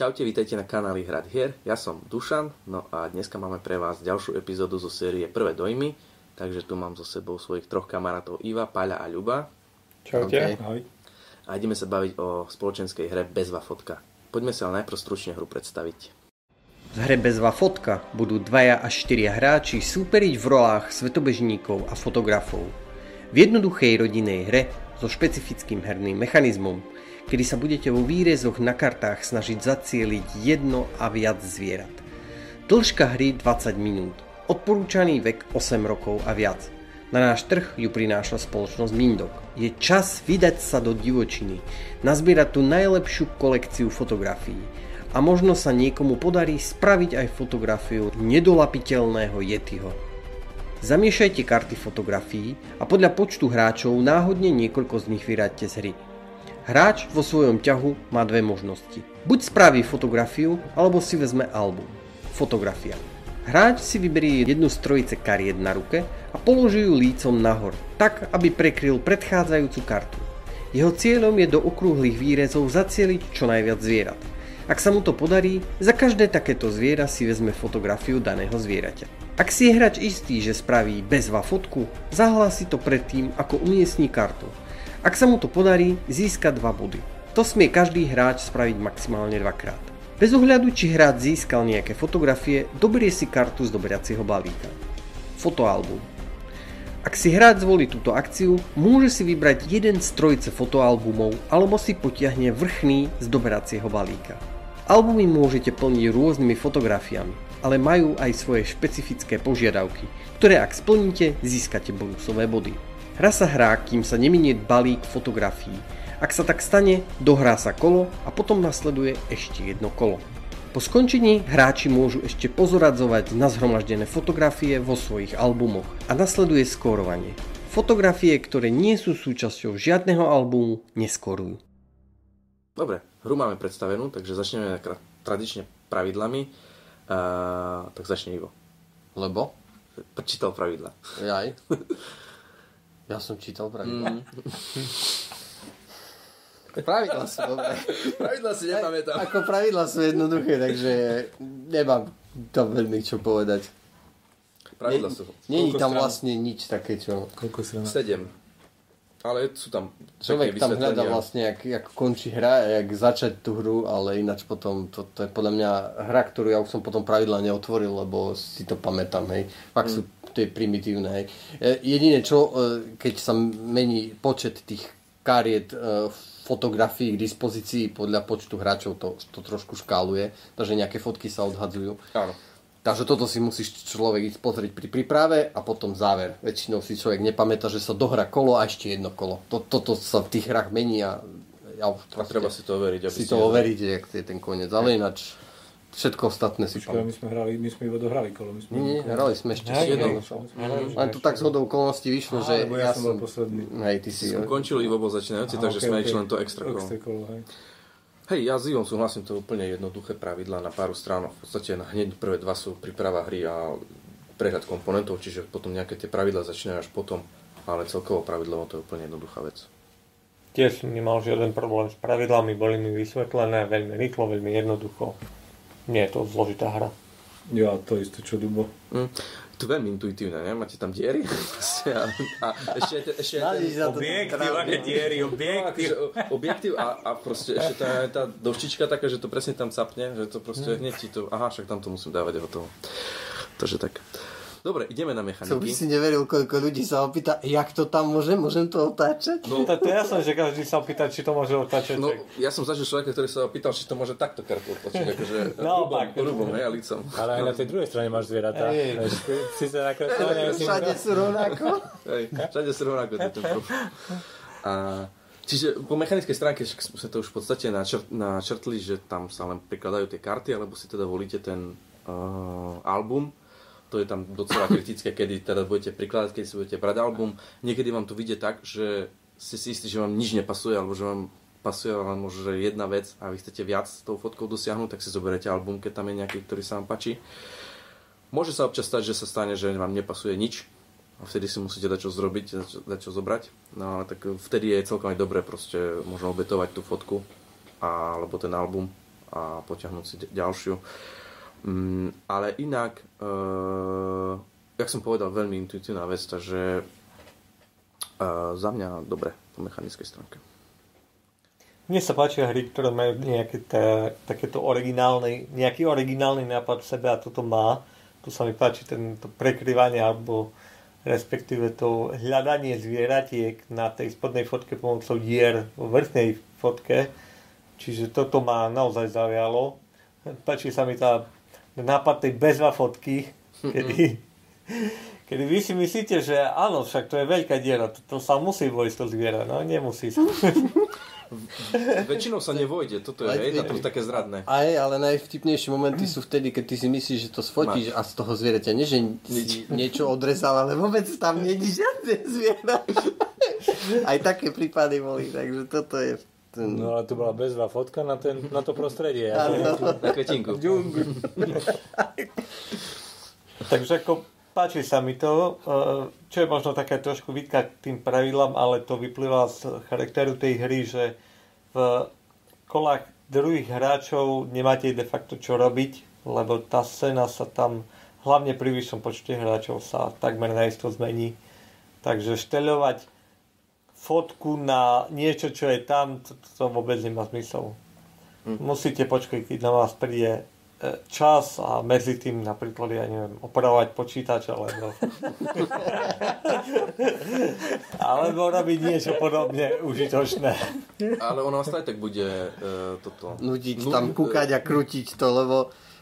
Čaute, vítajte na kanáli Hrad hier. Ja som Dušan, no a dneska máme pre vás ďalšiu epizódu zo série Prvé dojmy. Takže tu mám so sebou svojich troch kamarátov Iva, Paľa a Ľuba. Čaute. Okay. Ahoj. A ideme sa baviť o spoločenskej hre Bezva fotka. Poďme sa ale najprv stručne hru predstaviť. V hre Bezva fotka budú dvaja až štyria hráči súperiť v rolách svetobežníkov a fotografov. V jednoduchej rodinnej hre so špecifickým herným mechanizmom, kedy sa budete vo výrezoch na kartách snažiť zacieliť jedno a viac zvierat. Dĺžka hry 20 minút. Odporúčaný vek 8 rokov a viac. Na náš trh ju prináša spoločnosť Mindok. Je čas vydať sa do divočiny, nazbierať tú najlepšiu kolekciu fotografií a možno sa niekomu podarí spraviť aj fotografiu nedolapiteľného Yetiho. Zamiešajte karty fotografií a podľa počtu hráčov náhodne niekoľko z nich vyraďte z hry. Hráč vo svojom ťahu má dve možnosti. Buď spraví fotografiu, alebo si vezme album. Fotografia. Hráč si vyberie jednu z trojice kariet na ruke a položí ju lícom nahor, tak aby prekryl predchádzajúcu kartu. Jeho cieľom je do okrúhlych výrezov zacieliť čo najviac zvierat. Ak sa mu to podarí, za každé takéto zviera si vezme fotografiu daného zvieraťa. Ak si je hráč istý, že spraví bezva fotku, zahlási to predtým, ako umiestní kartu. Ak sa mu to podarí, získa 2 body. To smie každý hráč spraviť maximálne dvakrát. Bez ohľadu, či hráč získal nejaké fotografie, doberie si kartu z doberacieho balíka. Fotoalbum. Ak si hráč zvolí túto akciu, môže si vybrať jeden z trojice fotoalbumov alebo si potiahne vrchný z doberacieho balíka. Albumy môžete plniť rôznymi fotografiami, ale majú aj svoje špecifické požiadavky, ktoré ak splníte, získate bonusové body. Hra sa hrá, kým sa neminie balík fotografií. Ak sa tak stane, dohrá sa kolo a potom nasleduje ešte jedno kolo. Po skončení hráči môžu ešte pozoradzovať na zhromaždené fotografie vo svojich albumoch a nasleduje skórovanie. Fotografie, ktoré nie sú súčasťou žiadneho albumu, neskorujú. Dobre, hru máme predstavenú, takže začneme tradične pravidlami. Uh, tak začne Ivo. Lebo? Prečítal pravidla. Jaj. Ja som čítal pravidla. Mm. pravidla sú dobré. Pravidla si nepamätám. Ako pravidla sú jednoduché, takže nemám tam veľmi čo povedať. Pravidla sú. Není tam vlastne nič také, čo... Koľko si na... Sedem. Ale sú tam Človek tam hľadá vlastne, jak, jak končí hra, jak začať tú hru, ale ináč potom, to, to je podľa mňa hra, ktorú ja už som potom pravidla neotvoril, lebo si to pamätám, hej. Fakt mm. sú tie primitívne, hej. Jediné čo, keď sa mení počet tých kariet fotografií k dispozícii podľa počtu hráčov, to, to trošku škáluje, takže nejaké fotky sa odhadzujú. Áno. Takže toto si musíš človek ísť pozrieť pri príprave a potom záver. Väčšinou si človek nepamätá, že sa dohra kolo a ešte jedno kolo. Toto sa v tých hrách mení a ja už a treba si to overiť. Aby si to overiť, jak je ten koniec. Ale ináč všetko ostatné si pamätám. My sme hrali, my sme iba dohrali kolo. My sme nie, nie, hrali sme ešte s jednou. Len tu tak zhodou okolností vyšlo, že ja, ja som bol posledný. Hej, ty si. Som končil, Ivo bol začínajúci, takže sme išli len to extra kolo. Hej. Ja s Ivom súhlasím, to je úplne jednoduché pravidla na páru strán. V podstate hneď prvé dva sú príprava hry a prehľad komponentov, čiže potom nejaké tie pravidla začínajú až potom, ale celkovo pravidlovo to je úplne jednoduchá vec. Tiež nemal žiaden problém s pravidlami, boli mi vysvetlené veľmi rýchlo, veľmi jednoducho. Nie je to zložitá hra. Ja, to isté, čo Dubo. Mm to veľmi intuitívne, ne? Máte tam diery a, a ešte, ešte ten, objektív, aké diery, objektív. No, akože, objektív a, a proste ešte tá, tá dovštička taká, že to presne tam sapne, že to proste hneď ti to, aha, však tam to musím dávať hotovo. Takže tak. Dobre, ideme na mechaniky. Čo by si neveril, koľko ľudí sa opýta, jak to tam môžem, môžem to otáčať? No, to, to ja som, že každý sa opýta, či to môže otáčať. No, ja som zažil človeka, ktorý sa opýtal, či to môže takto kartu otáčať, akože no, rubom, rubom, hej, a licom. Ale aj na tej druhej strane máš zvieratá. Hey, Sice nakreslené. Všade sú rovnako. Hej, všade sú rovnako. A Čiže po mechanickej stránke sme to už v podstate načrt, načrtli, že tam sa len prikladajú tie karty, alebo si teda volíte ten uh, album to je tam docela kritické, kedy teda budete prikladať, keď si budete brať album. Niekedy vám to vyjde tak, že ste si istí, že vám nič nepasuje, alebo že vám pasuje len možno jedna vec a vy chcete viac s tou fotkou dosiahnuť, tak si zoberiete album, keď tam je nejaký, ktorý sa vám páči. Môže sa občas stať, že sa stane, že vám nepasuje nič a vtedy si musíte dať čo zrobiť, dať čo zobrať. No ale tak vtedy je celkom aj dobré proste možno obetovať tú fotku a, alebo ten album a potiahnuť si ďalšiu. Mm, ale inak, uh, jak som povedal, veľmi intuitívna vec, takže uh, za mňa dobre po mechanickej stránke. Mne sa páčia hry, ktoré majú nejaké tá, takéto originálny, nejaký originálny nápad v sebe a toto má. Tu sa mi páči tento prekryvanie alebo respektíve to hľadanie zvieratiek na tej spodnej fotke pomocou dier vo vrchnej fotke. Čiže toto ma naozaj zaujalo. Páči sa mi tá nápad tej bezva fotky, kedy, kedy vy si myslíte, že áno, však to je veľká diera, to, to sa musí vojsť to zviera, no nemusí sa. Väčšinou sa nevojde, toto je, hej, to je také zradné. Aj, ale najvtipnejšie momenty sú vtedy, keď ty si myslíš, že to sfotíš a z toho zvieraťa nie, že si niečo odrezal, ale vôbec tam není žiadne zviera. Aj také prípady boli, takže toto je ten... No ale to bola bezvá fotka na, ten, na to prostredie. Na kvetinku. takže ako páči sa mi to, eh, čo je možno také trošku výtka k tým pravidlám, ale to vyplýva z charakteru tej hry, že v kolách druhých hráčov nemáte de facto čo robiť, lebo tá scéna sa tam hlavne pri vyššom počte hráčov sa takmer naisto zmení. Takže šteľovať fotku na niečo, čo je tam, to, to vôbec nemá zmysel. Hm. Musíte počkať, keď na vás príde e, čas a medzi tým napríklad, ja neviem, opravovať počítač alebo alebo robiť niečo podobne užitočné. Ale ono aj tak bude uh, toto... Nudiť tam kúkať a krútiť to, lebo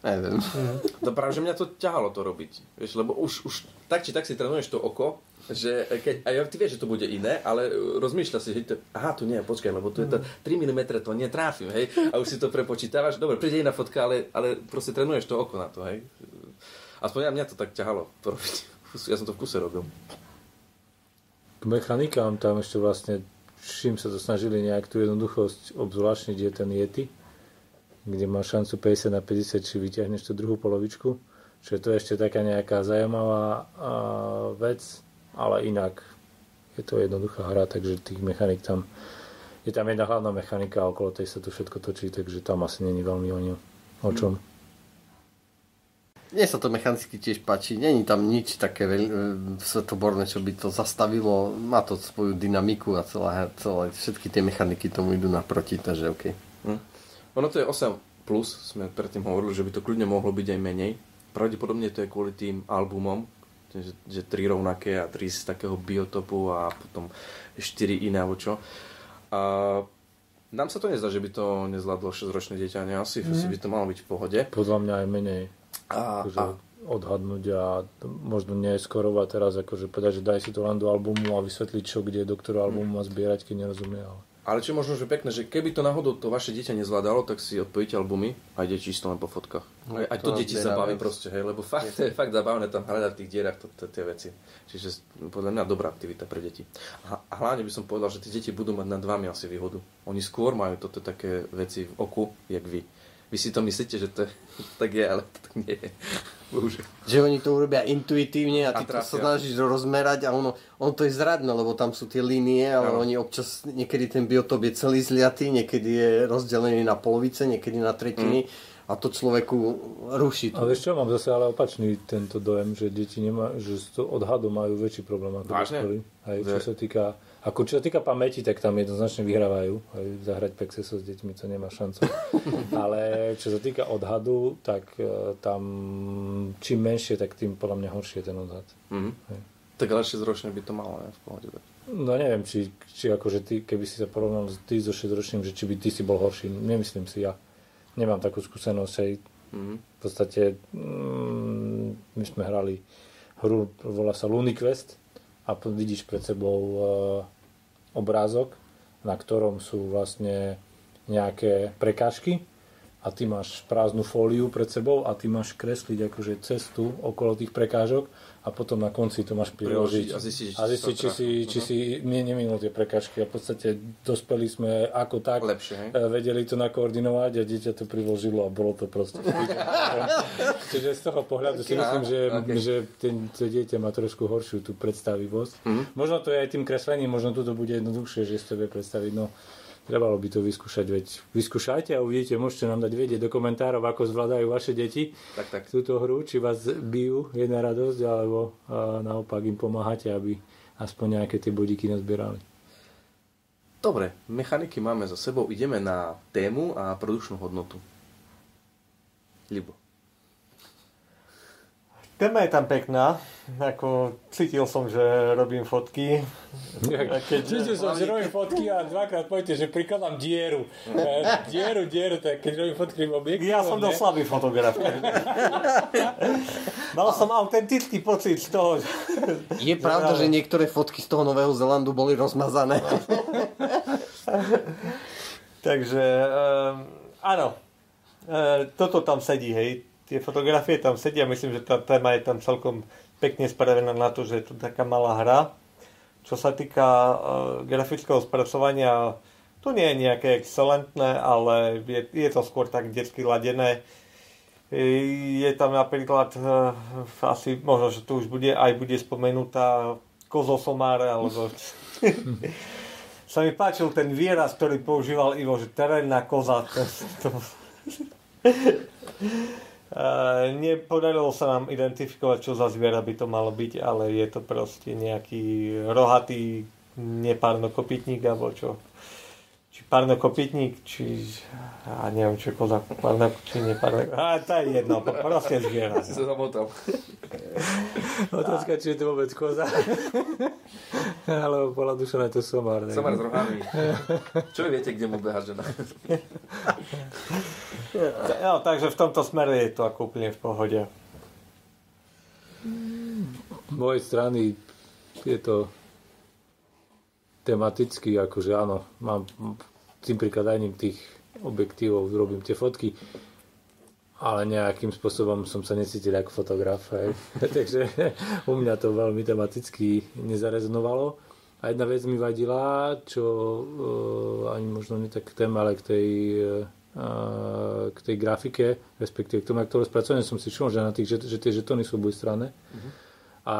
Neviem. To práve, že mňa to ťahalo to robiť. Vieš, lebo už, už tak či tak si trénuješ to oko, že keď, a ty vieš, že to bude iné, ale rozmýšľa si, že to, aha, tu nie, počkaj, lebo tu je to 3 mm, to netráfim, hej, a už si to prepočítavaš, dobre, príde iná fotka, ale, ale proste trénuješ to oko na to, hej. Aspoň ja, mňa to tak ťahalo to robiť. Ja som to v kuse robil. K mechanikám tam ešte vlastne, čím sa to snažili nejak tú jednoduchosť obzvláštniť, je ten Yeti kde máš šancu 50 na 50, či vyťahneš tú druhú polovičku. Čiže to je ešte taká nejaká zaujímavá vec, ale inak je to jednoduchá hra, takže tých mechanik tam je tam jedna hlavná mechanika a okolo tej sa to všetko točí, takže tam asi není veľmi o, ňu, o čom. Mne sa to mechanicky tiež páči, není tam nič také veľ, e, svetoborné, čo by to zastavilo, má to svoju dynamiku a celé, celé všetky tie mechaniky tomu idú naproti, takže OK. Hm. Ono to je 8 plus, sme predtým hovorili, že by to kľudne mohlo byť aj menej. Pravdepodobne to je kvôli tým albumom, že, že tri rovnaké a tri z takého biotopu a potom štyri iné alebo čo. A nám sa to nezdá, že by to nezvládlo 6-ročné dieťa, ne? Asi mm. by to malo byť v pohode. Podľa mňa aj menej. A, akože a... odhadnúť a možno neskorovať teraz, akože povedať, že daj si to len do albumu a vysvetliť, čo kde do ktorého albumu má zbierať, keď nerozumie. Ale... Ale čo možno, že pekné, že keby to náhodou to vaše dieťa nezvládalo, tak si odpojíte albumy a ide čisto len po fotkách. No, aj, aj to, to deti sa baví proste, hej, lebo fakt, je fakt zabavné tam hľadať v tých dierach to, to, tie veci. Čiže podľa mňa dobrá aktivita pre deti. A, a hlavne by som povedal, že tie deti budú mať nad vami asi výhodu. Oni skôr majú toto také veci v oku, jak vy. Vy si to myslíte, že to, tak je, ale to tak nie je. Bože. Že oni to urobia intuitívne a ty a to sa snažíš rozmerať a ono, ono to je zradné, lebo tam sú tie línie, ale no. oni občas, niekedy ten biotop je celý zliatý, niekedy je rozdelený na polovice, niekedy na tretiny. Mm a to človeku ruší. Ale vieš čo, mám zase ale opačný tento dojem, že deti nemá, že z odhadu majú väčší problém ako Vážne? Aj čo sa týka ako čo sa týka pamäti, tak tam jednoznačne vyhrávajú. Aj zahrať Pexeso s deťmi to nemá šancu. Ale čo sa týka odhadu, tak e, tam čím menšie, tak tým podľa mňa horšie je ten odhad. Mm-hmm. Tak ale 6 ročne by to malo, ne? V pohode. No neviem, či, či akože ty, keby si sa porovnal ty so 6 ročným, že či by ty si bol horší. Nemyslím si ja. Nemám takú skúsenosť. Aj mm-hmm. V podstate mm, my sme hrali hru, volá sa Looney Quest a vidíš pred sebou e, obrázok, na ktorom sú vlastne nejaké prekážky a ty máš prázdnu fóliu pred sebou a ty máš kresliť akože cestu okolo tých prekážok a potom na konci to máš priložiť. A zistiť, a zistiť či, si, či si nie, neminul tie prekážky. A v podstate dospeli sme ako tak Lepšie, hej? vedeli to nakoordinovať a dieťa to priložilo a bolo to proste čiže z toho pohľadu si myslím, že, okay. že ten, to dieťa má trošku horšiu tú predstavivosť. Mm-hmm. možno to je aj tým kreslením, možno tu to bude jednoduchšie, že si to vie predstaviť. No Trebalo by to vyskúšať, veď vyskúšajte a uvidíte, môžete nám dať vedieť do komentárov, ako zvládajú vaše deti Tak, tak. túto hru, či vás bijú, je na radosť, alebo naopak im pomáhate, aby aspoň nejaké tie bodíky nazbierali. Dobre, mechaniky máme za sebou, ideme na tému a produkčnú hodnotu. Libo. Téma je tam pekná, ako cítil som, že robím fotky. Keď, Cítil som, že robím fotky a dvakrát poviete, že prikladám dieru. Dieru, dieru, tak keď robím fotky v objektívom, ja som dosť slabý fotograf. Mal som autentický pocit z toho, že... Je pravda, že niektoré fotky z toho Nového Zelandu boli rozmazané. Takže um, áno, e, toto tam sedí, hej. Tie fotografie tam sedia, myslím, že tá téma je tam celkom pekne spravená na to, že je to taká malá hra. Čo sa týka uh, grafického spracovania, to nie je nejaké excelentné, ale je, je to skôr tak detsky ladené. Je tam napríklad, uh, asi možno, že tu už bude, aj bude spomenutá kozosomár, alebo sa mi páčil ten výraz, ktorý používal Ivo, že terénna koza. To, to, nepodarilo sa nám identifikovať, čo za zviera by to malo byť, ale je to proste nejaký rohatý nepárnokopytník, alebo čo. Či párnokopytník, či... A neviem, čo je koza, párno, či nepárno... A to je jedno, proste zviera. Si sa zamotal. Otázka, či je to vôbec koza. Ale bola duša na to somár. ne? Som s rohami. Čo viete, kde mu beha žena? No, takže v tomto smere je to ako úplne v pohode. Z mojej strany je to tematicky, akože áno, mám tým prikladaním tých objektívov robím tie fotky, ale nejakým spôsobom som sa necítil ako fotograf. Hej. Takže u mňa to veľmi tematicky nezarezonovalo. A jedna vec mi vadila, čo uh, ani možno nie tak k téme, ale k tej, uh, k tej grafike, respektíve k tomu, ak to rozpracovanie som si všimol, že, na tých, že, že tie žetóny sú obojstranné. A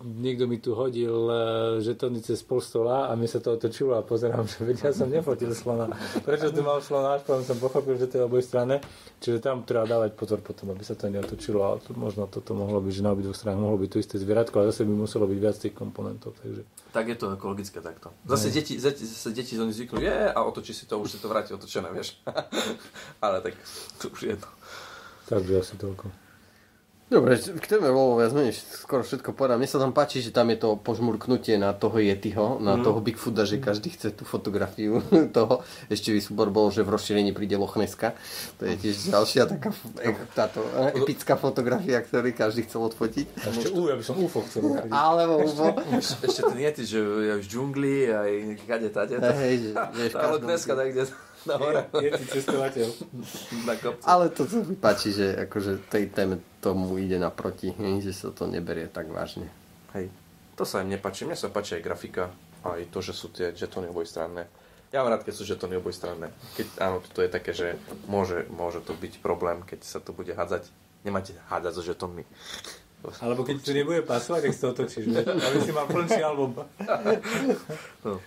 niekto mi tu hodil e, žetóny cez pol stola a mi sa to otočilo a pozerám, že veď ja som nefotil slona. Prečo tu mal slona, až potom som pochopil, že to je obojstranné. Čiže tam treba dávať pozor potom, aby sa to neotočilo. A to, možno toto mohlo byť, že na obidvoch stranách mohlo byť to isté zvieratko, ale zase by muselo byť viac tých komponentov. Takže Tak je to ekologické takto. Zase deti, zase, zase deti zo zvyknú, je, a otočí si to, už si to vráti otočené, vieš. Ale tak to už je to. takže asi toľko. Dobre, k téme bolo viac menej skoro všetko povedal. Mne sa tam páči, že tam je to požmurknutie na toho Yetiho, na toho Bigfoota, že každý chce tú fotografiu toho. Ešte výsúbor bol, že v rozšírení príde Lochneska. To je tiež ďalšia taká e- táto e, epická fotografia, ktorý každý chcel odfotiť. A ešte U, ja by som UFO chcel. ukryť. Alebo UFO. Ešte ten jety, že je v džungli aj kade tade. Hej, že, že Ale dneska tak kde na hore, Je, je ty cestovateľ. na kopci. Ale to sa mi páči, že akože tej téme tomu ide naproti, že sa to neberie tak vážne. Hej, to sa im nepáči. Mne sa páči aj grafika, aj to, že sú tie žetóny obojstranné. Ja mám rád, keď sú žetóny obojstranné. Keď, áno, to je také, že môže, môže to byť problém, keď sa to bude hádzať. Nemáte hádzať so žetónmi. Alebo keď to nebude pasovať, tak si to otočíš. Aby si mal plnší album. No,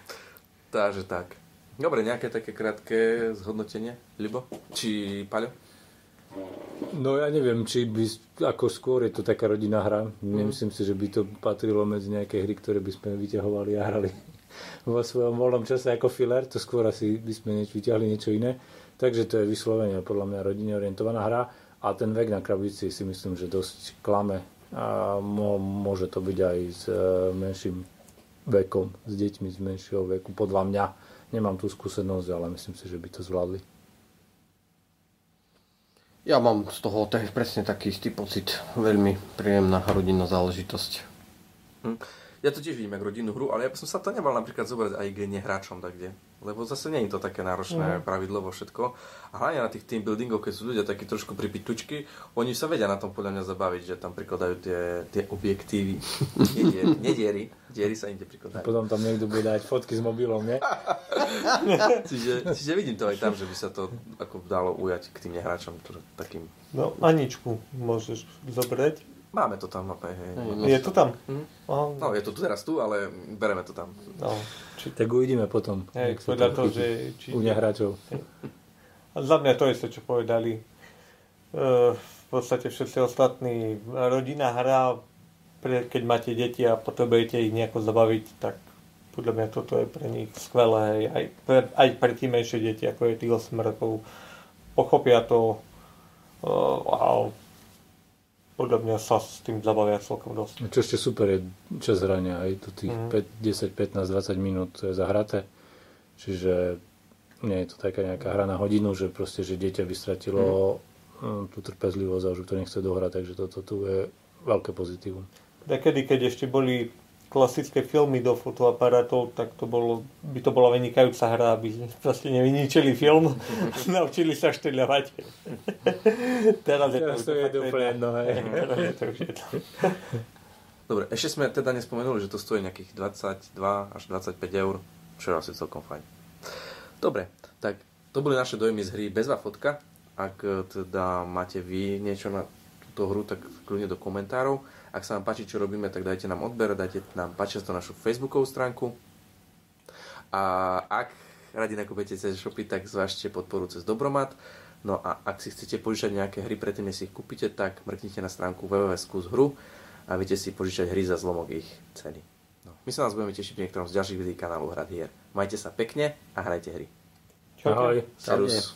takže tak. Dobre, nejaké také krátke zhodnotenie, Libo? Či Paľo? No ja neviem, či by, ako skôr je to taká rodinná hra. Mhm. Nemyslím si, že by to patrilo medzi nejaké hry, ktoré by sme vyťahovali a hrali vo svojom voľnom čase ako filler. To skôr asi by sme nieč, vyťahli niečo iné. Takže to je vyslovene podľa mňa rodine orientovaná hra. A ten vek na krabici si myslím, že dosť klame. A môže to byť aj s e, menším vekom, s deťmi z menšieho veku. Podľa mňa nemám tú skúsenosť, ale myslím si, že by to zvládli. Ja mám z toho tak, presne taký istý pocit. Veľmi príjemná rodinná záležitosť. Hm. Ja to tiež vidím ako rodinnú hru, ale ja by som sa to nebal napríklad zobrať aj k nehráčom tak kde. Lebo zase nie je to také náročné mm. pravidlo vo všetko. A hlavne na tých team buildingov, keď sú ľudia takí trošku pripitučky, oni sa vedia na tom podľa mňa zabaviť, že tam prikladajú tie, tie objektívy. nie, diery, nie diery, sa inde prikladajú. Potom tam niekto bude dať fotky s mobilom, nie? Čiže, čiže vidím to aj tam, že by sa to ako dalo ujať k tým nehráčom, takým No, Aničku môžeš zobrať. Máme to tam. Hej, hej. No, je to tam? Hm? Oh, No, je to tu teraz tu, ale bereme to tam. no. Či, Tak uvidíme potom. hej, jak sa podľa to toho, že... Či, U mňa hráčov. A za mňa to je čo povedali. E, v podstate všetci ostatní. Rodina hra, pre, keď máte deti a potrebujete ich nejako zabaviť, tak podľa mňa toto je pre nich skvelé. hej. Aj pre, aj pre tí menšie deti, ako je tých 8 rokov. Pochopia to e, a podľa mňa sa s tým zabavia celkom dosť. Čo ešte super je čas hrania, aj tu tých Mhm. 5, 10, 15, 20 minút to je zahraté. Čiže nie je to taká nejaká hra na hodinu, že proste, že dieťa by stratilo mm. tú trpezlivosť a už to nechce dohrať, takže toto tu je veľké pozitívum. Takedy, keď ešte boli klasické filmy do fotoaparátov, tak to bolo, by to bola vynikajúca hra, aby proste nevyničili film, naučili sa štýľovať. Teraz je už to je úplne to jedno. Dobre, ešte sme teda nespomenuli, že to stojí nejakých 22 až 25 eur, čo je asi celkom fajn. Dobre, tak to boli naše dojmy z hry Bezva fotka. Ak e, teda máte vy niečo na túto hru, tak kľudne do komentárov. Ak sa vám páči, čo robíme, tak dajte nám odber, dajte nám páči na našu facebookovú stránku. A ak radi nakupujete cez shopy, tak zvážte podporu cez Dobromat. No a ak si chcete požičať nejaké hry predtým, než si ich kúpite, tak mrknite na stránku www.skúshru a viete si požičať hry za zlomok ich ceny. No, my sa nás budeme tešiť v niektorom z ďalších videí kanálu Hrad hier. Majte sa pekne a hrajte hry. Čaute. Ahoj. Serus.